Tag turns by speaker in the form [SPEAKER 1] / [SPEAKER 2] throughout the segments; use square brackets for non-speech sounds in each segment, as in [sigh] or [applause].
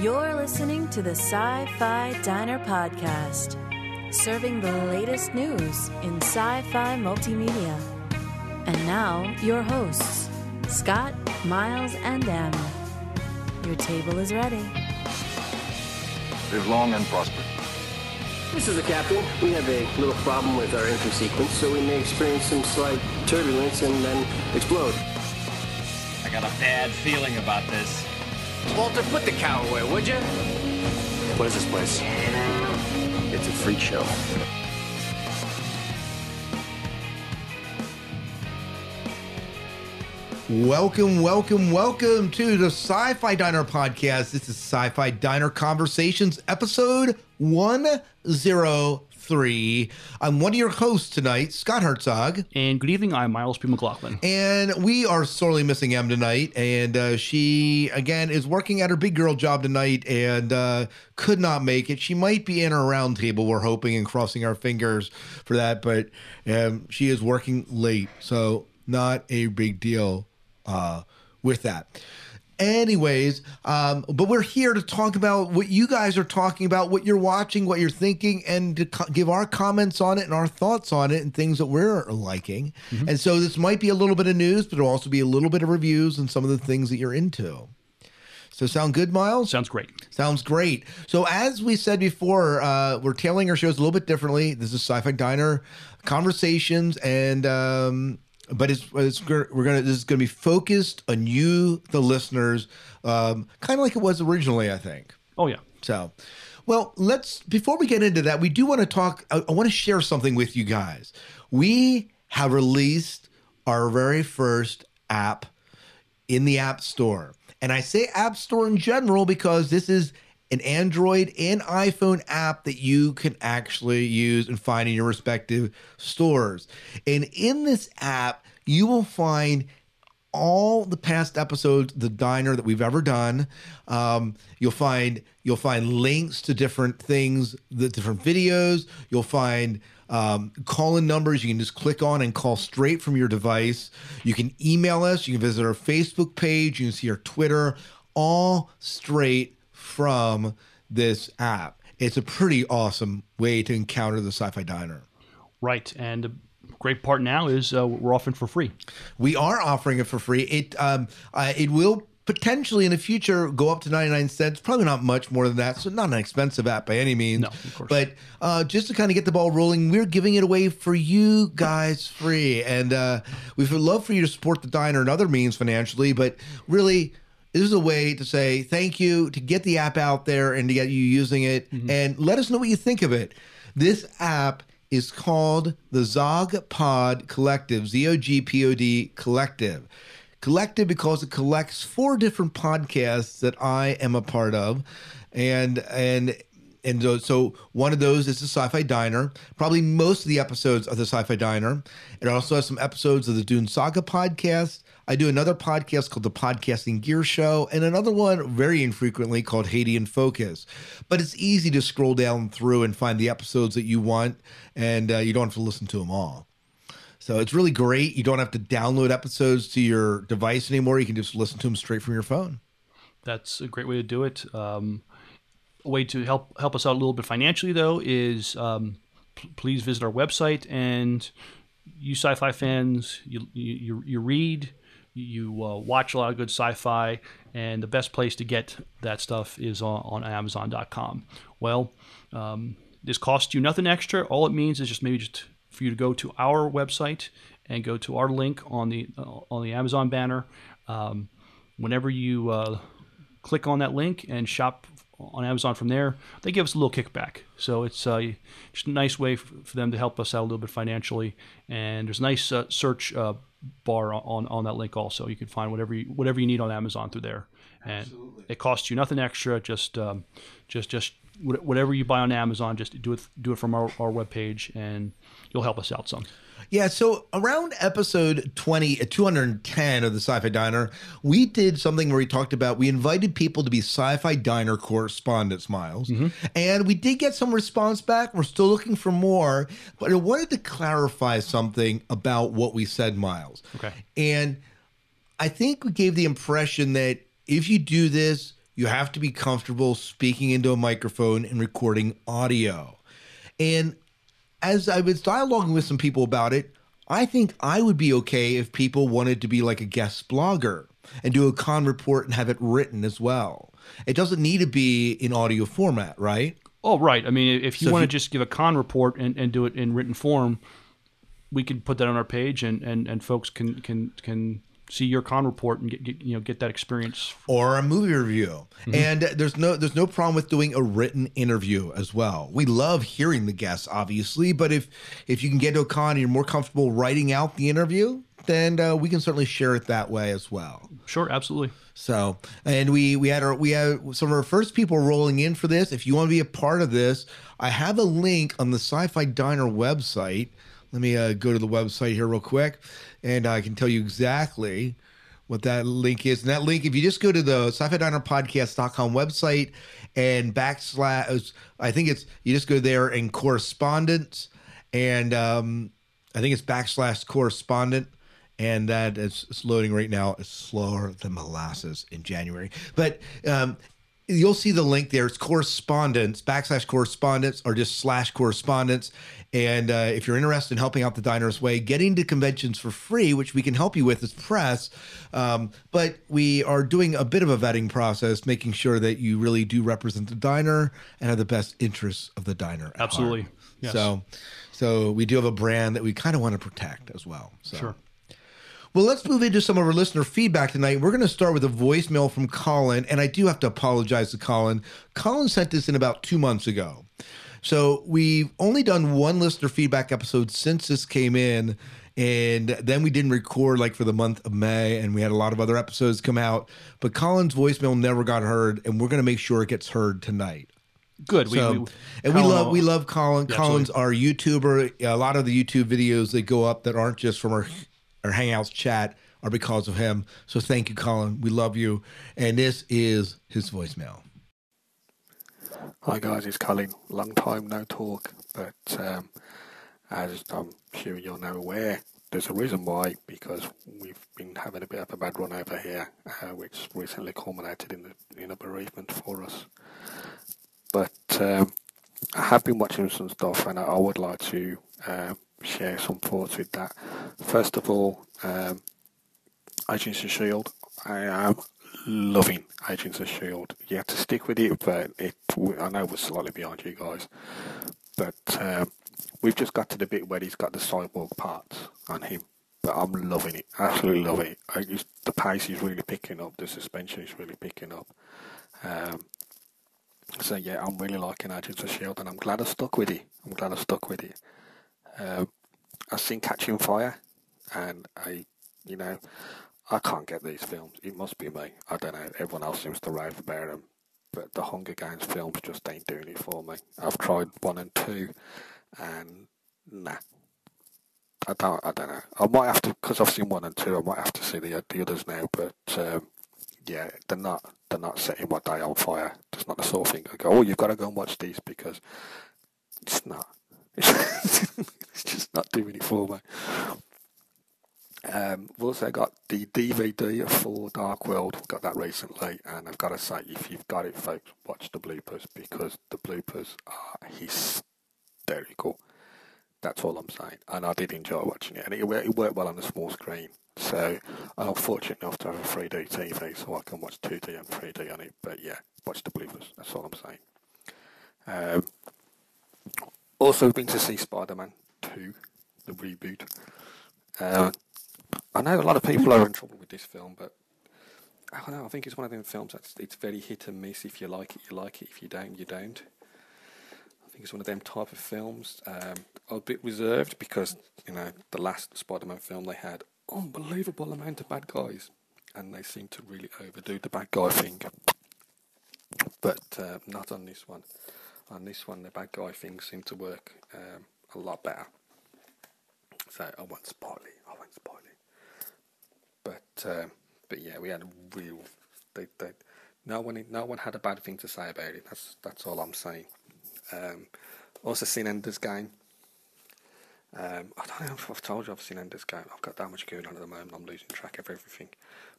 [SPEAKER 1] You're listening to the Sci Fi Diner Podcast, serving the latest news in sci fi multimedia. And now, your hosts, Scott, Miles, and Em. Your table is ready.
[SPEAKER 2] Live long and prosper.
[SPEAKER 3] This is the captain. We have a little problem with our entry sequence, so we may experience some slight turbulence and then explode.
[SPEAKER 4] I got a bad feeling about this.
[SPEAKER 5] Walter, put the cow away, would you?
[SPEAKER 3] What is this place? It's a freak show.
[SPEAKER 6] Welcome, welcome, welcome to the Sci Fi Diner podcast. This is Sci Fi Diner Conversations, episode 103. I'm one of your hosts tonight, Scott Herzog,
[SPEAKER 7] And good evening, I'm Miles P. McLaughlin.
[SPEAKER 6] and we are sorely missing Em tonight. And uh, she, again, is working at her big girl job tonight and uh, could not make it. She might be in our round table. We're hoping and crossing our fingers for that, but um, she is working late. So, not a big deal uh, with that. Anyways, um, but we're here to talk about what you guys are talking about, what you're watching, what you're thinking, and to co- give our comments on it and our thoughts on it and things that we're liking. And so this might be a little bit of news, but it'll also be a little bit of reviews and some of the things that you're into. So sound good, Miles?
[SPEAKER 7] Sounds great.
[SPEAKER 6] Sounds great. So as we said before, uh, we're tailing our shows a little bit differently. This is Sci-Fi Diner conversations, and um, but it's, it's we're gonna this is gonna be focused on you, the listeners, um, kind of like it was originally, I think.
[SPEAKER 7] Oh, yeah.
[SPEAKER 6] So, well, let's before we get into that, we do want to talk. I, I want to share something with you guys. We have released our very first app in the App Store, and I say App Store in general because this is an Android and iPhone app that you can actually use and find in your respective stores. And in this app, you will find all the past episodes the diner that we've ever done. Um, you'll find you'll find links to different things the different videos. You'll find um, call-in numbers you can just click on and call straight from your device. You can email us. You can visit our facebook page. You can see our twitter. All straight from this app it's a pretty awesome way to encounter the sci-fi diner
[SPEAKER 7] Right. And the great part now is uh, we're offering for free.
[SPEAKER 6] We are offering it for free. It um uh, it will potentially in the future go up to 99 cents. Probably not much more than that. So not an expensive app by any means.
[SPEAKER 7] No, of course.
[SPEAKER 6] But uh, just to kind of get the ball rolling, we're giving it away for you guys free. And uh, we would love for you to support the diner and other means financially. But really, this is a way to say thank you, to get the app out there and to get you using it. Mm-hmm. And let us know what you think of it. This app is called the Zog Pod Collective, Z O G P O D Collective. Collective because it collects four different podcasts that I am a part of, and and and so, so one of those is the Sci-Fi Diner. Probably most of the episodes of the Sci-Fi Diner. It also has some episodes of the Dune Saga podcast. I do another podcast called the Podcasting Gear Show, and another one very infrequently called Haiti in Focus. But it's easy to scroll down through and find the episodes that you want, and uh, you don't have to listen to them all. So it's really great. You don't have to download episodes to your device anymore. You can just listen to them straight from your phone.
[SPEAKER 7] That's a great way to do it. Um, a way to help help us out a little bit financially, though, is um, p- please visit our website and you sci-fi fans, you you, you read, you uh, watch a lot of good sci-fi, and the best place to get that stuff is on, on Amazon.com. Well, um, this costs you nothing extra. All it means is just maybe just for you to go to our website and go to our link on the uh, on the Amazon banner. Um, whenever you uh, click on that link and shop on Amazon from there, they give us a little kickback. So it's uh, just a nice way f- for them to help us out a little bit financially. And there's a nice uh, search uh, bar on, on that link also. You can find whatever you, whatever you need on Amazon through there. And it costs you nothing extra. Just um, just just whatever you buy on Amazon, just do it do it from our, our webpage, and you'll help us out some.
[SPEAKER 6] Yeah, so around episode 20, uh, 210 of the Sci Fi Diner, we did something where we talked about, we invited people to be Sci Fi Diner correspondents, Miles. And we did get some response back. We're still looking for more, but I wanted to clarify something about what we said, Miles.
[SPEAKER 7] Okay.
[SPEAKER 6] And I think we gave the impression that if you do this, you have to be comfortable speaking into a microphone and recording audio. And as I was dialoguing with some people about it, I think I would be okay if people wanted to be like a guest blogger and do a con report and have it written as well. It doesn't need to be in audio format, right?
[SPEAKER 7] Oh, right. I mean, if you
[SPEAKER 6] So
[SPEAKER 7] want to just give a con report and, and do it in written form, we can put that on our page, and, and, and folks can can can see your con report and get, get you know get that experience.
[SPEAKER 6] or a movie review. And there's no there's no problem with doing a written interview as well. We love hearing the guests, obviously, but if if you can get to a con and you're more comfortable writing out the interview, then uh, we can certainly share it that way as well.
[SPEAKER 7] Sure, absolutely.
[SPEAKER 6] So, and we we had our we had some of our first people rolling in for this. If you want to be a part of this, I have a link on the Sci-Fi Diner website. Let me uh, go to the website here real quick, and I can tell you exactly what that link is. And that link, if you just go to the sci-fi diner podcast.com website and backslash, I think it's you just go there and correspondence, and um, I think it's backslash correspondent and that is it's loading right now. It's slower than molasses in January, but um, you'll see the link there. It's correspondence backslash correspondence or just slash correspondence. And uh, if you're interested in helping out the Diners Way, getting to conventions for free, which we can help you with as press, um, but we are doing a bit of a vetting process, making sure that you really do represent the diner and have the best interests of the diner.
[SPEAKER 7] Absolutely. Yes.
[SPEAKER 6] So, so we do have a brand that we kind of want to protect as well. So.
[SPEAKER 7] Sure.
[SPEAKER 6] Well, let's move into some of our listener feedback tonight. We're going to start with a voicemail from Colin, and I do have to apologize to Colin. Colin sent this in about two months ago. So we've only done one listener feedback episode since this came in, and then we didn't record like for the month of May, and we had a lot of other episodes come out. But Colin's voicemail never got heard, and we're going to make sure it gets heard tonight.
[SPEAKER 7] Good. We,
[SPEAKER 6] So,
[SPEAKER 7] we,
[SPEAKER 6] and we love we love Colin.
[SPEAKER 7] Yeah,
[SPEAKER 6] Colin's our YouTuber. A lot of the YouTube videos that go up that aren't just from our our Hangouts chat are because of him. So thank you, Colin. We love you. And this is his voicemail.
[SPEAKER 8] Hi guys, it's Colin. Long time no talk, but um, as I'm sure you're now aware, there's a reason why because we've been having a bit of a bad run over here, uh, which recently culminated in the, in a bereavement for us. But um, I have been watching some stuff, and I, I would like to uh, share some thoughts with that. First of all, um, Agents of Shield. I am loving Agents of Shield. You have to stick with it, but it. I know we're slightly behind you guys, but um, we've just got to the bit where he's got the cyborg parts on him. But I'm loving it, absolutely loving it. I the pace is really picking up. The suspension is really picking up. Um, so yeah, I'm really liking Agents of Shield, and I'm glad I stuck with it. I'm glad I stuck with it. Um, I've seen Catching Fire, and I, you know, I can't get these films. It must be me. I don't know. Everyone else seems to rave about them, but the Hunger Games films just ain't doing it for me. I've tried one and two, and nah. I don't. I don't know. I might have to because I've seen one and two. I might have to see the the others now. But um, yeah, they're not. They're not setting my day on fire. It's not the sort of thing I go. Oh, you've got to go and watch these because it's not. It's [laughs] just not doing it for me. Um, we've also got the DVD for Dark World. We got that recently, and I've got to say, if you've got it, folks, watch the bloopers because the bloopers are hysterical. That's all I'm saying, and I did enjoy watching it, and it, it worked well on the small screen. So I'm fortunate enough to have a 3D TV, so I can watch 2D and 3D on it. But yeah, watch the bloopers. That's all I'm saying. Um, also been to see Spider-Man 2, the reboot. Uh, I know a lot of people are in trouble with this film, but I don't know. I think it's one of them films that's it's very hit and miss. If you like it, you like it. If you don't, you don't. I think it's one of them type of films. Um, a bit reserved because you know the last Spider-Man film they had unbelievable amount of bad guys, and they seem to really overdo the bad guy thing. But uh, not on this one. On this one, the bad guy thing seemed to work um, a lot better. So I won't spoil it. I won't spoil it. But um, but yeah, we had a real. They, they, no one no one had a bad thing to say about it. That's that's all I'm saying. Um, also seen Ender's Game. Um, I don't know if I've told you I've seen Ender's Game. I've got that much going on at the moment. I'm losing track of everything.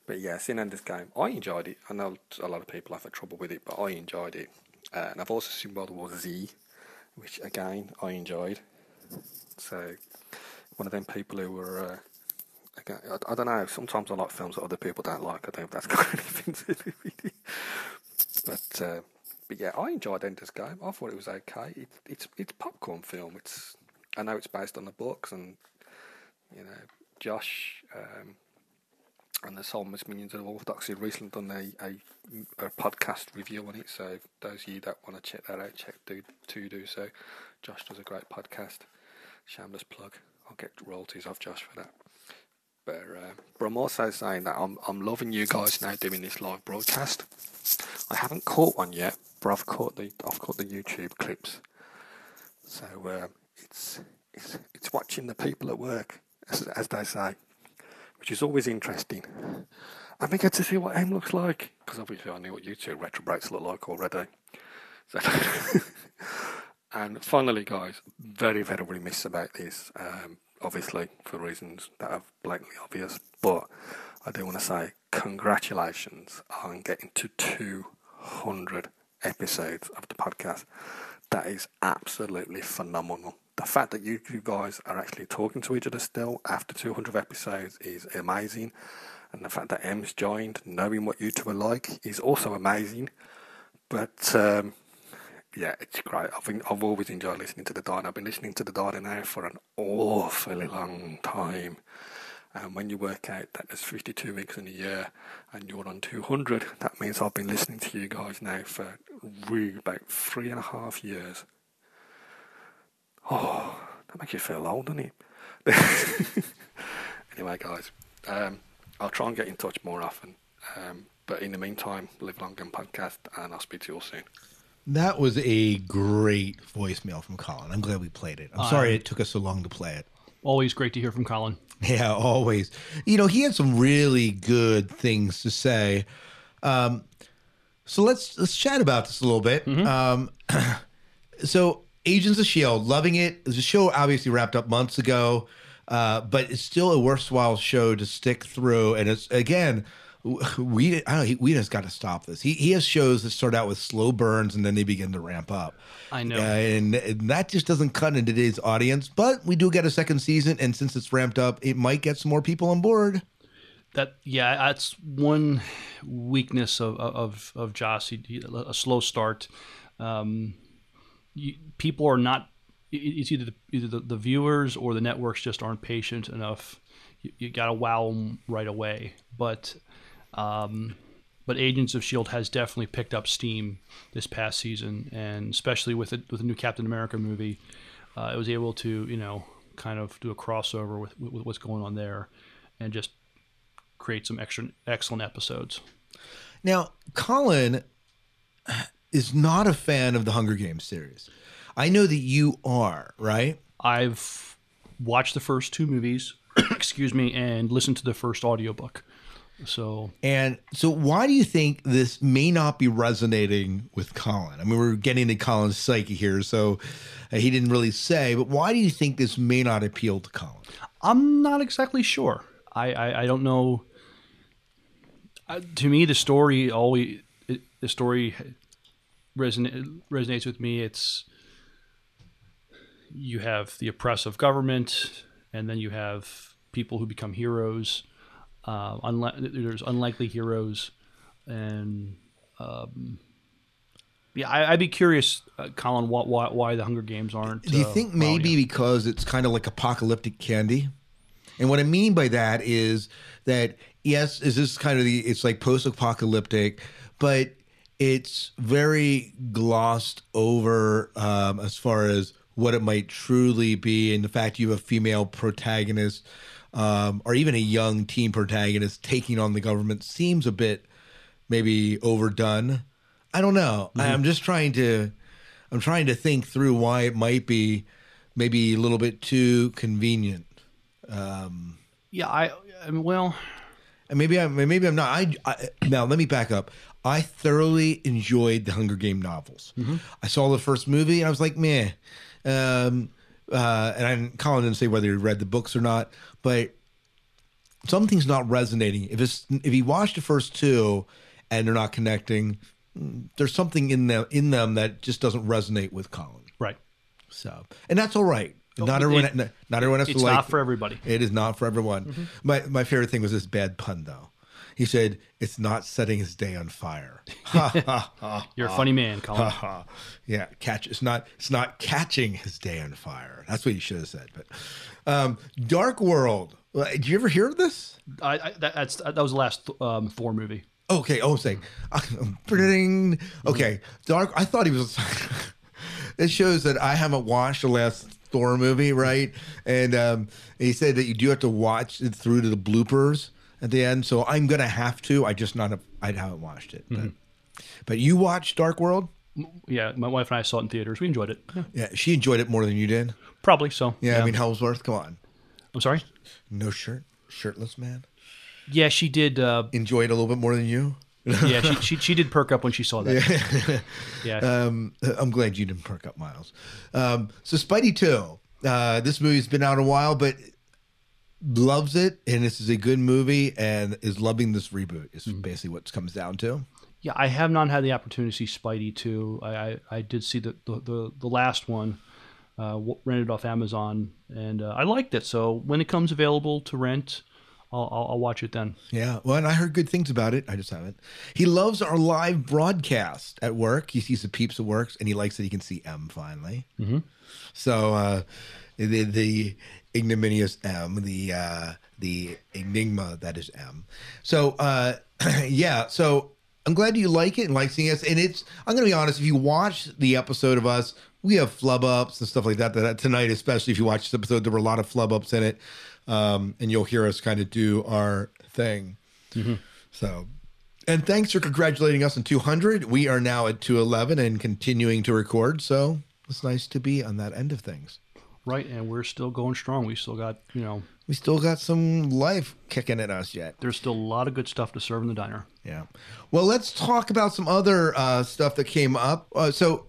[SPEAKER 8] But yeah, seen Ender's Game. I enjoyed it. I know a lot of people have had trouble with it, but I enjoyed it. Uh, and I've also seen World War Z, which again I enjoyed. So one of them people who were. Uh, again, I, I don't know. Sometimes I like films that other people don't like. I don't know if that's [laughs] got anything to do with it. But uh, but yeah, I enjoyed Ender's Game. I thought it was okay. It, it's it's popcorn film. It's I know it's based on the books, and you know Josh um, and the Psalmist Minions of Orthodoxy have recently done a, a, a podcast review on it. So those of you that want to check that out, check do to do so. Josh does a great podcast. Shameless plug. I'll get royalties off Josh for that. But, uh, but I'm also saying that I'm I'm loving you guys now doing this live broadcast. I haven't caught one yet, but I've caught the I've caught the YouTube clips. So uh, it's it's it's watching the people at work, as, as they say, which is always interesting. And we get to see what M looks like because obviously I knew what YouTube retro brakes look like already. So [laughs] and finally, guys, very very remiss about this. Um, obviously for reasons that are blatantly obvious, but I do want to say congratulations on getting to 200 episodes of the podcast. That is absolutely phenomenal. The fact that you, you guys are actually talking to each other still after 200 episodes is amazing. And the fact that M's joined, knowing what you two are like, is also amazing. But um, yeah, it's great. I've been, I've always enjoyed listening to the Diner. I've been listening to the Diner now for an awfully long time. And when you work out that there's 52 weeks in a year and you're on 200, that means I've been listening to you guys now for really about three and a half years. Oh, that makes you feel old, doesn't it? [laughs] anyway, guys, um, I'll try and get in touch more often. Um, but in the meantime, live long and podcast, and I'll speak to you all soon.
[SPEAKER 6] That was a great voicemail from Colin. I'm glad we played it. I'm sorry it took us so long to play it.
[SPEAKER 7] Always great to hear from Colin.
[SPEAKER 6] Yeah, always. You know, he had some really good things to say. Um, so let's let's chat about this a little bit. Um, [clears throat] so Agents of Shield, loving it. The show obviously wrapped up months ago, uh, but it's still a worthwhile show to stick through. And it's again, we I don't know, we just got to stop this. He he has shows that start out with slow burns and then they begin to ramp up.
[SPEAKER 7] I know.
[SPEAKER 6] Uh, and, and that just doesn't cut into today's audience. But we do get a second season, and since it's ramped up, it might get some more people on board.
[SPEAKER 7] That yeah, that's one weakness of of of Joss. He, he- a slow start. Um, you, people are not. It's either the, either the, the viewers or the networks just aren't patient enough. You, you got to wow them right away. But um, but Agents of Shield has definitely picked up steam this past season, and especially with it with the new Captain America movie, uh, it was able to you know kind of do a crossover with, with what's going on there, and just create some extra excellent episodes.
[SPEAKER 6] Now, Colin is not a fan of the Hunger Games series. I know that you are, right?
[SPEAKER 7] I've watched the first two movies, [clears throat] excuse me, and listened to the first audiobook. So
[SPEAKER 6] And so, why do you think this may not be resonating with Colin? I mean, we're getting into Colin's psyche here, so uh, he didn't really say, but why do you think this may not appeal to Colin?
[SPEAKER 7] I'm not exactly sure. I I, I don't know. Uh, to me, the story always it, the story resonate, resonates with me. It's you have the oppressive government, and then you have people who become heroes. Uh, unli- there's unlikely heroes, and um, yeah, I, I'd be curious, uh, Colin, why, why why the Hunger Games aren't.
[SPEAKER 6] Do you
[SPEAKER 7] uh,
[SPEAKER 6] think maybe because it's kind of like apocalyptic candy? And what I mean by that is that yes, is this kind of the it's like post-apocalyptic, but it's very glossed over um, as far as what it might truly be, and the fact you have a female protagonist um, or even a young teen protagonist taking on the government seems a bit maybe overdone. I don't know. I, I'm just trying to I'm trying to think through why it might be maybe a little bit too convenient.
[SPEAKER 7] Yeah, I, I mean, well,
[SPEAKER 6] And maybe I'm maybe I'm not. I, I now let me back up. I thoroughly enjoyed the Hunger Game novels. I saw the first movie and I was like, meh. Um, uh, and I, Colin didn't say whether he read the books or not, but something's not resonating. If it's if he watched the first two and they're not connecting, there's something in them in them that just doesn't resonate with Colin.
[SPEAKER 7] Right.
[SPEAKER 6] So, and that's all right. Not everyone.
[SPEAKER 7] it-
[SPEAKER 6] not everyone has to like.
[SPEAKER 7] It's not for everybody. Mm-hmm.
[SPEAKER 6] It is not for everyone. My my favorite thing was this bad pun though. He said, "It's not setting his day on fire." [laughs] [laughs]
[SPEAKER 7] You're a funny man, Colin. [laughs]
[SPEAKER 6] Yeah, catch. It's not. It's not catching his day on fire. That's what you should have said. But um, Dark World. Uh, Did you ever hear of this?
[SPEAKER 7] I, I, that, that's that was the last um, Thor movie.
[SPEAKER 6] Okay. Oh, I'm saying. Okay. Dark. I thought he was. it shows that I haven't watched the last Thor movie, right? And um, he said that you do have to watch it through to the bloopers at the end. So I'm gonna have to. I just not. have, I haven't watched it. But, but you watched Dark World.
[SPEAKER 7] Yeah, my wife and I saw it in theaters. We enjoyed it. Yeah,
[SPEAKER 6] Yeah, she enjoyed it more than you did.
[SPEAKER 7] probably so.
[SPEAKER 6] Yeah, I mean Hemsworth. Come on,
[SPEAKER 7] I'm sorry.
[SPEAKER 6] no shirt, shirtless man.
[SPEAKER 7] Yeah, she did. Uh,
[SPEAKER 6] Enjoyed it a little bit more than you.
[SPEAKER 7] yeah, she, [laughs] she she did perk up when she saw that. Yeah, [laughs]
[SPEAKER 6] Um, I'm glad you didn't perk up, Miles. Um, so Spidey two. Uh, this movie's been out a while, but loves it, and this is a good movie, and is loving this reboot. Is basically what it comes down to.
[SPEAKER 7] yeah. I have not had the opportunity to see Spidey two. I I, I did see the the, the, the last one. Uh, rented off Amazon, and uh, I liked it. So when it comes available to rent, I'll, I'll, I'll watch it then.
[SPEAKER 6] Yeah, well, and I heard good things about it. I just haven't. He loves our live broadcast at work. He sees the peeps at work, and he likes that he can see M finally. Mm-hmm. So uh, the the ignominious M, the uh, the enigma that is M. So uh, [clears throat] yeah, so I'm glad you like it and like seeing us. And it's I'm gonna be honest, if you watch the episode of us, we have flub ups and stuff like that. That tonight, especially if you watch this episode, there were a lot of flub ups in it, um, and you'll hear us kind of do our thing. So, and thanks for congratulating us on 200. We are now at 211 and continuing to record. So it's nice to be on that end of things.
[SPEAKER 7] Right, and we're still going strong. We still got you know,
[SPEAKER 6] We still got some life kicking at us yet.
[SPEAKER 7] there's still a lot of good stuff to serve in the diner.
[SPEAKER 6] Yeah. Well, let's talk about some other uh, stuff that came up. Uh, so,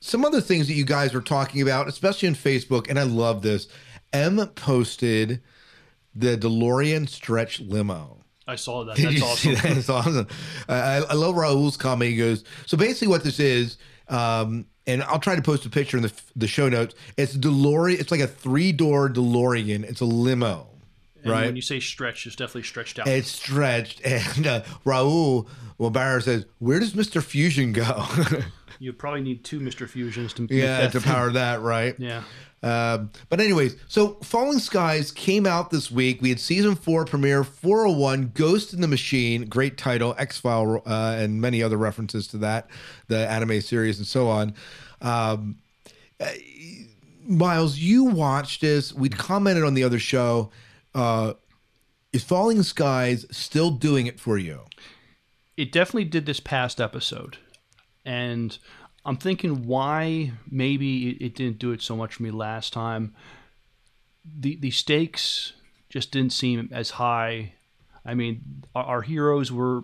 [SPEAKER 6] some other things that you guys were talking about, especially in Facebook, and I love this. M posted the DeLorean stretch limo.
[SPEAKER 7] I saw that.
[SPEAKER 6] Did
[SPEAKER 7] That's
[SPEAKER 6] you
[SPEAKER 7] awesome.
[SPEAKER 6] see that? It's awesome. I, I I love Raul's comment. He goes, so basically what this is, um, and I'll try to post a picture in the, the show notes. It's DeLorean. It's like a three door DeLorean. It's a limo,
[SPEAKER 7] And
[SPEAKER 6] right?
[SPEAKER 7] when you say stretch, it's definitely stretched out.
[SPEAKER 6] it's stretched. [laughs] And uh, Raul Wabara says, where does Mr. Fusion go? [laughs]
[SPEAKER 7] you probably need two Mr. Fusions to
[SPEAKER 6] yeah,
[SPEAKER 7] that
[SPEAKER 6] to
[SPEAKER 7] thing.
[SPEAKER 6] power that, right?
[SPEAKER 7] Yeah.
[SPEAKER 6] Um, but anyways, so Falling Skies came out this week. We had season four premiere, 401, Ghost in the Machine, great title, X File, uh, and many other references to that, the anime series and so on. Um, uh, Miles, you watched this. We'd commented on the other show. Uh, is Falling Skies still doing it for you?
[SPEAKER 7] It definitely did this past episode. And I'm thinking why maybe it, didn't do it so much for me last time. The the stakes just didn't seem as high. I mean, our, our heroes were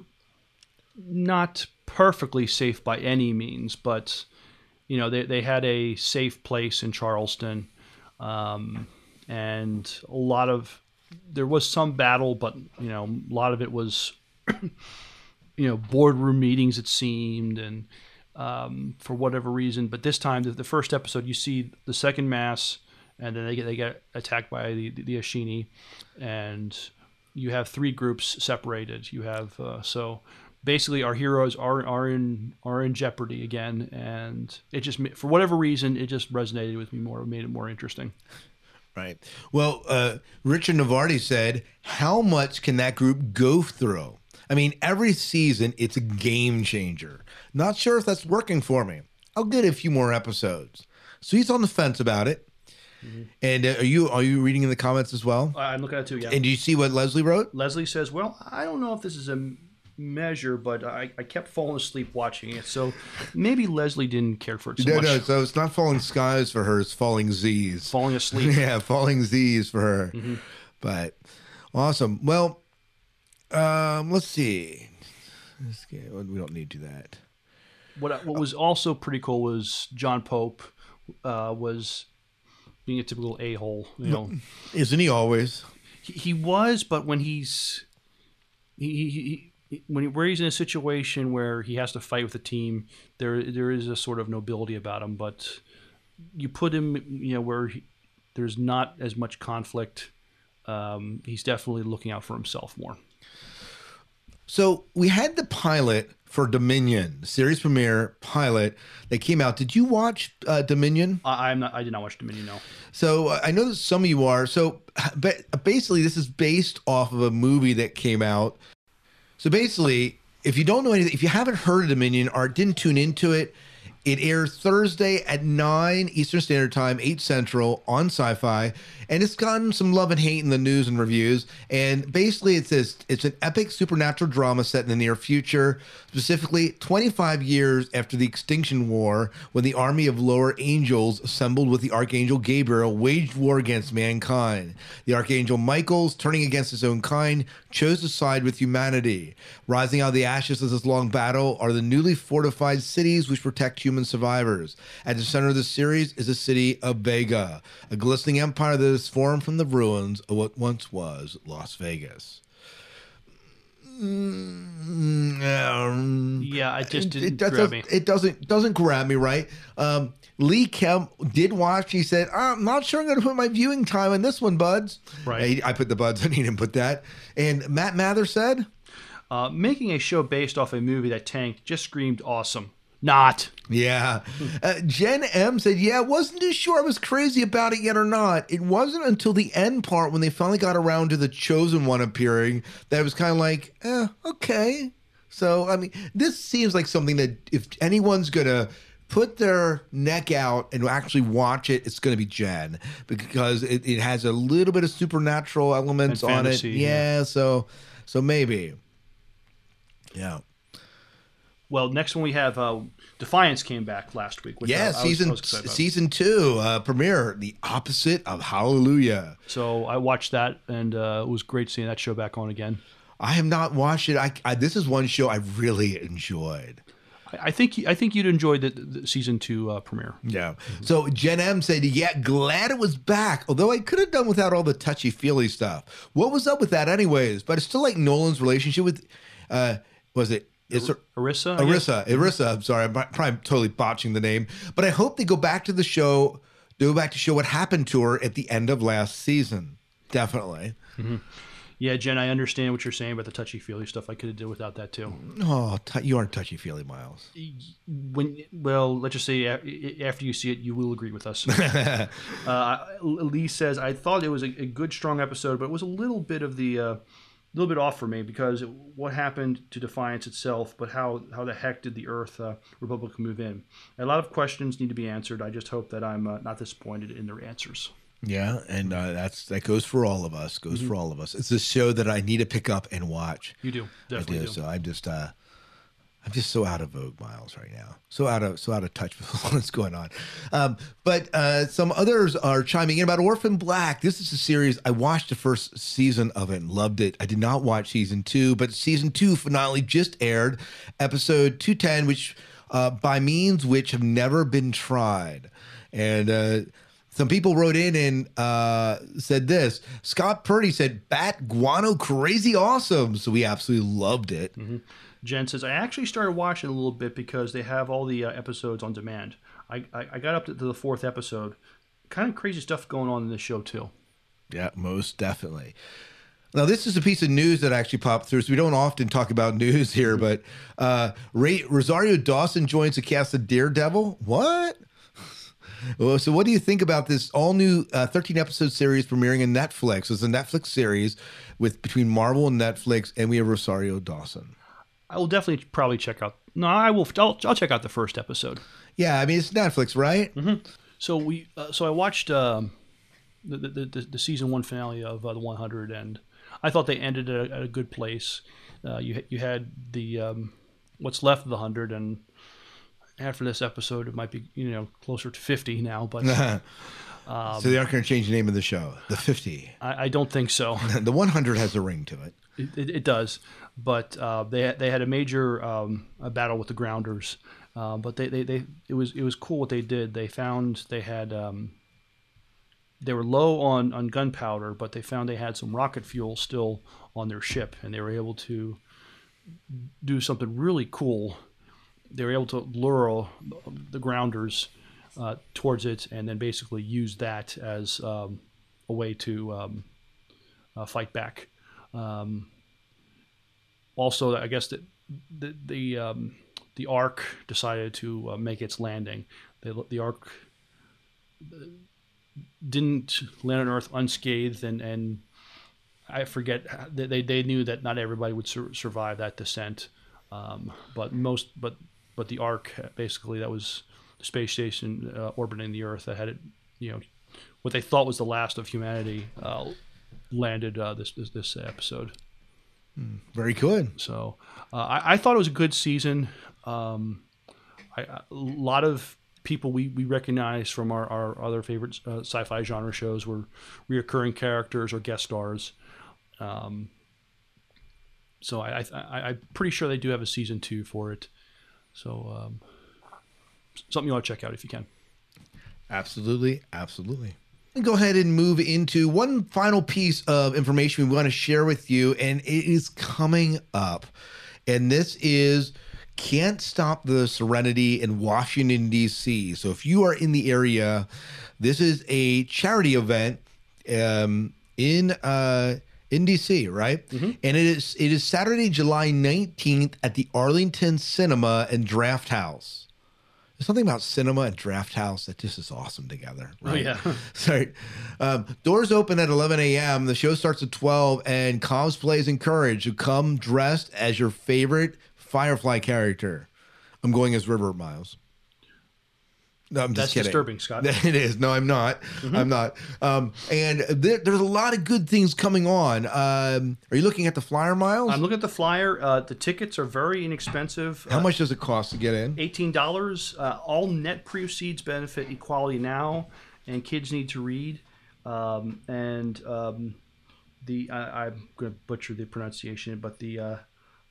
[SPEAKER 7] not perfectly safe by any means, but you know they they had a safe place in Charleston, um, and a lot of there was some battle, but you know a lot of it was [clears throat] you know boardroom meetings it seemed and um, for whatever reason but this time the, the first episode you see the second mass and then they get they get attacked by the the, the Espheni and you have three groups separated you have uh, so basically our heroes are are in are in jeopardy again and it just for whatever reason it just resonated with me more made it more interesting
[SPEAKER 6] Right. Well, uh, Richard Navardi said, "How much can that group go through?" I mean, every season it's a game changer. Not sure if that's working for me. I'll get a few more episodes. So he's on the fence about it. And uh, are you are you reading in the comments as well?
[SPEAKER 7] I'm looking at it too yeah
[SPEAKER 6] And do you see what Leslie wrote?
[SPEAKER 7] Leslie says, "Well, I don't know if this is a measure, but I, I kept falling asleep watching it, so maybe Leslie didn't care for it so
[SPEAKER 6] No,
[SPEAKER 7] much.
[SPEAKER 6] no. So it's not falling skies for her; it's falling Z's.
[SPEAKER 7] Falling asleep. Mm-hmm. [laughs]
[SPEAKER 6] yeah, falling Z's for her. But awesome. Well, um, let's see. Let's get- We don't need to do that.
[SPEAKER 7] What what was also pretty cool was John Pope uh, was being a typical a hole. You know,
[SPEAKER 6] Isn't he always?
[SPEAKER 7] he, he was, but when he's he, he, he when he, where he's in a situation where he has to fight with a team, there there is a sort of nobility about him. But you put him, you know, where he, there's not as much conflict. Um, he's definitely looking out for himself more.
[SPEAKER 6] So we had the pilot for Dominion, series premiere pilot that came out. Did you watch uh, Dominion?
[SPEAKER 7] I, I'm not. I did not watch Dominion. No.
[SPEAKER 6] So uh, I know that some of you are. So, [sighs] but basically, this is based off of a movie that came out. So basically, if you don't know anything, if you haven't heard of Dominion or didn't tune into it, it airs Thursday at 9 Eastern Standard Time, 8 Central on sci fi. And it's gotten some love and hate in the news and reviews. And basically, it says it's an epic supernatural drama set in the near future, specifically 25 years after the Extinction War, when the army of lower angels assembled with the Archangel Gabriel waged war against mankind. The Archangel Michael's, turning against his own kind, chose to side with humanity. Rising out of the ashes of this long battle are the newly fortified cities which protect human survivors. At the center of the series is the city of Vega, a glistening empire that is formed from the ruins of what once was Las Vegas. Mm,
[SPEAKER 7] Yeah, it just didn't
[SPEAKER 6] does-
[SPEAKER 7] grab me.
[SPEAKER 6] it doesn't doesn't grab me right. Um, Lee Kemp did watch. He said, "I'm not sure I'm going to put my viewing time on this one, buds."
[SPEAKER 7] Right.
[SPEAKER 6] I, I put the buds, [laughs] and he didn't put that. And Matt Mather said,
[SPEAKER 7] Uh, making a show based off a movie that tanked just screamed awesome. Not.
[SPEAKER 6] "Yeah." Uh, Jen M said, "Yeah, wasn't too sure I was crazy about it yet or not. It wasn't until the end part when they finally got around to the chosen one appearing that it was kind of like, eh, okay." So I mean, this seems like something that if anyone's gonna put their neck out and actually watch it, it's gonna be Jen because it, it has a little bit of supernatural elements
[SPEAKER 7] And
[SPEAKER 6] on it. Yeah,
[SPEAKER 7] yeah.
[SPEAKER 6] so so maybe. Yeah.
[SPEAKER 7] Well, next one we have uh, Defiance came back last week. Which
[SPEAKER 6] Yeah,
[SPEAKER 7] I I
[SPEAKER 6] season
[SPEAKER 7] was
[SPEAKER 6] season two uh, premiere, the opposite of Hallelujah.
[SPEAKER 7] So I watched that, and uh, it was great seeing that show back on again.
[SPEAKER 6] I have not watched it. I, I this is one show I really enjoyed.
[SPEAKER 7] I, think I think you'd enjoy the, the season two uh, premiere.
[SPEAKER 6] Yeah. So Jen M said, "Yeah, glad it was back. Although I could have done without all the touchy feely stuff. What was up with that, anyways? But it's still like Nolan's relationship with, uh, was it? It's
[SPEAKER 7] Arissa.
[SPEAKER 6] Arissa. Arissa. I'm sorry. I'm probably totally botching the name, but I hope they go back to the show. Go back to show what happened to her at the end of last season. Definitely.
[SPEAKER 7] Yeah, Jen, I understand what you're saying about the touchy feely stuff. I could have did without that too.
[SPEAKER 6] Oh, t- you aren't touchy feely, Miles.
[SPEAKER 7] When well, let's just say after you see it, you will agree with us. [laughs] uh, Lee says I thought it was a, a good, strong episode, but it was a little bit of the. Uh, little bit off for me because what happened to Defiance itself, but how, how the heck did the Earth uh, Republic move in? A lot of questions need to be answered. I just hope that I'm uh, not disappointed in their answers.
[SPEAKER 6] Yeah, and uh, that's that goes for all of us. Goes for all of us. It's a show that I need to pick up and watch.
[SPEAKER 7] You do
[SPEAKER 6] I
[SPEAKER 7] definitely
[SPEAKER 6] do.
[SPEAKER 7] do.
[SPEAKER 6] So I'm just uh I'm just so out of vogue, Miles, right now. So out of so out of touch with [laughs] what's going on. Um, but uh, some others are chiming in about Orphan Black. This is a series I watched the first season of it and loved it. I did not watch season two, but season two finale just aired, episode two ten, which uh, by means which have never been tried, and. Uh, some people wrote in and uh, said this. Scott Purdy said, Bat Guano crazy awesome. So we absolutely loved it.
[SPEAKER 7] Jen says, I actually started watching a little bit because they have all the uh, episodes on demand. I, I, I got up to the fourth episode. Kind of crazy stuff going on in this show, too.
[SPEAKER 6] Yeah, most definitely. Now, this is a piece of news that actually popped through. So we don't often talk about [laughs] news here, but uh, Ray, Rosario Dawson joins the cast of Daredevil. What? [laughs] Well, so what do you think about this all new uh, 13 episode series premiering in Netflix? It's a Netflix series with between Marvel and Netflix, and we have Rosario Dawson.
[SPEAKER 7] I will definitely probably check out. No, I will. I'll, I'll check out the first episode.
[SPEAKER 6] Yeah, I mean it's Netflix, right?
[SPEAKER 7] So we, uh, so I watched um, the, the, the the season one finale of uh, the 100, and I thought they ended at a, at a good place. Uh, you you had the um, what's left of the hundred, and after this episode, it might be you know closer to 50 now, but [laughs]
[SPEAKER 6] so they aren't going to change the name of the show. The 50,
[SPEAKER 7] I, I don't think so. [laughs]
[SPEAKER 6] the 100 has a ring to it.
[SPEAKER 7] It, it, it does, but uh, they had- they had a major um, a battle with the Grounders, uh, but they, they, they it was it was cool what they did. They found they had um, they were low on, on gunpowder, but they found they had some rocket fuel still on their ship, and they were able to do something really cool. They were able to lure the grounders uh, towards it, and then basically use that as um, a way to um, uh, fight back. Um, also, I guess that the the um, the Ark decided to uh, make its landing. The, the Ark didn't land on Earth unscathed, and, and I forget they, they knew that not everybody would sur- survive that descent, um, but most but but the Ark basically that was the space station uh, orbiting the Earth that had it, you know, what they thought was the last of humanity uh, landed uh, this, this, this episode.
[SPEAKER 6] Very good.
[SPEAKER 7] So uh, I, I, thought it was a good season. Um, I, a lot of people we, we recognize from our, our other favorite uh, sci-fi genre shows were reoccurring characters or guest stars. Um, so I, I, am pretty sure they do have a season two for it. So um, something you want to check out if you can.
[SPEAKER 6] Absolutely, absolutely. Go ahead and move into one final piece of information we want to share with you, and it is coming up. And this is Can't Stop the Serenity in Washington, D.C. So if you are in the area, this is a charity event um, in uh, in DC, right? Mm-hmm. And it is it is Saturday, July 19th at the Arlington Cinema and Draft House. There's something about cinema and draft house that just is awesome together.
[SPEAKER 7] Oh, right? Oh, yeah. [laughs]
[SPEAKER 6] Sorry. Um, doors open at 11 a.m. The show starts at 12, and cosplay is encouraged. to come dressed as your favorite Firefly character. I'm going as River Miles. No, I'm
[SPEAKER 7] just
[SPEAKER 6] That's kidding.
[SPEAKER 7] disturbing, Scott. [laughs]
[SPEAKER 6] It is. No, I'm not. Mm-hmm. I'm not. Um, and there, there's a lot of good things coming on. Um, are you looking at the flyer miles?
[SPEAKER 7] I'm looking at the flyer. Uh, the tickets are very inexpensive.
[SPEAKER 6] How
[SPEAKER 7] uh,
[SPEAKER 6] much does it cost to get in?
[SPEAKER 7] Eighteen dollars. Uh, all net proceeds benefit Equality Now and Kids Need to Read. Um, and um, the I, am going to butcher the pronunciation, but the uh,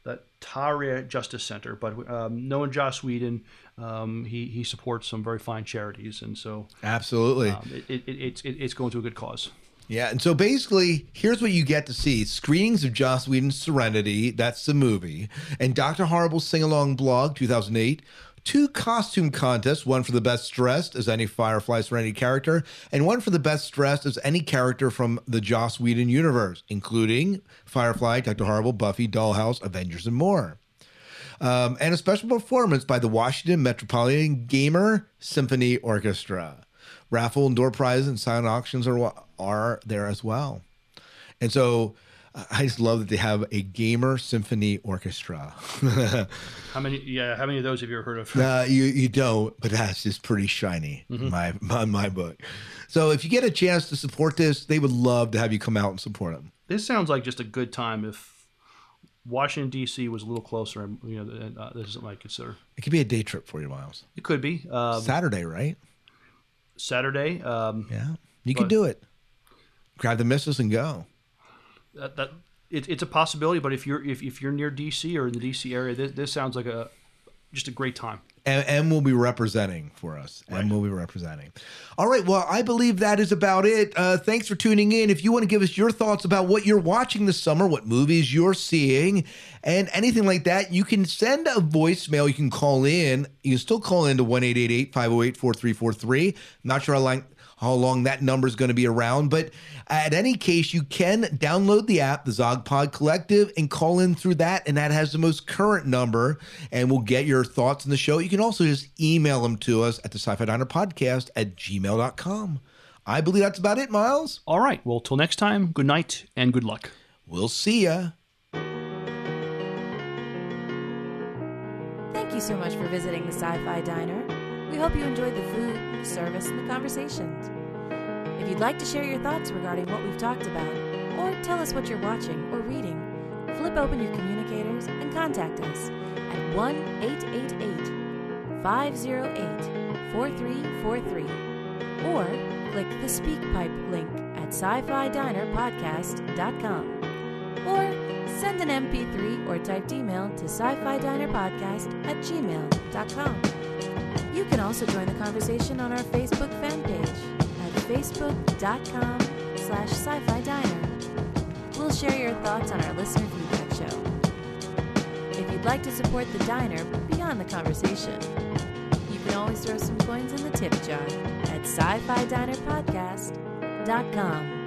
[SPEAKER 7] the Tahrir Justice Center. But um, knowing Joss Whedon, um, he he supports some very fine charities, and so
[SPEAKER 6] absolutely,
[SPEAKER 7] um, it, it, it's it, it's going to a good cause.
[SPEAKER 6] Yeah, and so basically, here's what you get to see: screenings of Joss Whedon's Serenity, that's the movie, and Doctor Horrible's sing along blog 2008 two costume contests one for the best dressed as any Firefly Serenity character, and one for the best dressed as any character from the Joss Whedon universe, including Firefly, Dr. Horrible, Buffy, Dollhouse, Avengers, and more. Um, and a special performance by the Washington Metropolitan Gamer Symphony Orchestra. Raffle and door prizes and silent auctions are are there as well. And so I just love that they have a gamer symphony orchestra. [laughs]
[SPEAKER 7] how many? Yeah, how many of those have you ever heard of?
[SPEAKER 6] Uh, you you don't, but that's just pretty shiny. Mm-hmm. My, my my book. So if you get a chance to support this, they would love to have you come out and support them.
[SPEAKER 7] This sounds like just a good time if Washington D.C. was a little closer. You know, uh, this is something I consider.
[SPEAKER 6] It could be a day trip for you, Miles.
[SPEAKER 7] It could be
[SPEAKER 6] um, Saturday, right?
[SPEAKER 7] Saturday. Um,
[SPEAKER 6] yeah, you could do it. Grab the missus and go
[SPEAKER 7] that, that it, it's a possibility. But if you're if, if you're near DC or in the DC area, this, this sounds like a just a great time.
[SPEAKER 6] And, and will be representing for us. Right. And will be representing. All right. Well, I believe that is about it. Uh, thanks for tuning in. If you want to give us your thoughts about what you're watching this summer, what movies you're seeing, and anything like that, you can send a voicemail. You can call in. You can still call in to 1 508 4343. Not sure how long how long that number is going to be around. But at any case, you can download the app, the Zogpod Collective, and call in through that. And that has the most current number, and we'll get your thoughts on the show. You can also just email them to us at the Sci Fi Diner Podcast at gmail.com. I believe that's about it, Miles.
[SPEAKER 7] All right. Well, till next time, good night and good luck.
[SPEAKER 6] We'll see ya.
[SPEAKER 1] Thank you so much for visiting the Sci Fi Diner. We hope you enjoyed the food, the service, and the conversations. If you'd like to share your thoughts regarding what we've talked about, or tell us what you're watching or reading, flip open your communicators and contact us at 1 888 508 4343 or click the SpeakPipe link at sci fi diner podcast.com or send an MP3 or typed email to sci fi diner podcast at gmail.com. You can also join the conversation on our Facebook fan page at facebook.com slash sci-fi diner. We'll share your thoughts on our listener feedback show. If you'd like to support the diner beyond the conversation, you can always throw some coins in the tip jar at sci-fi diner podcast.com.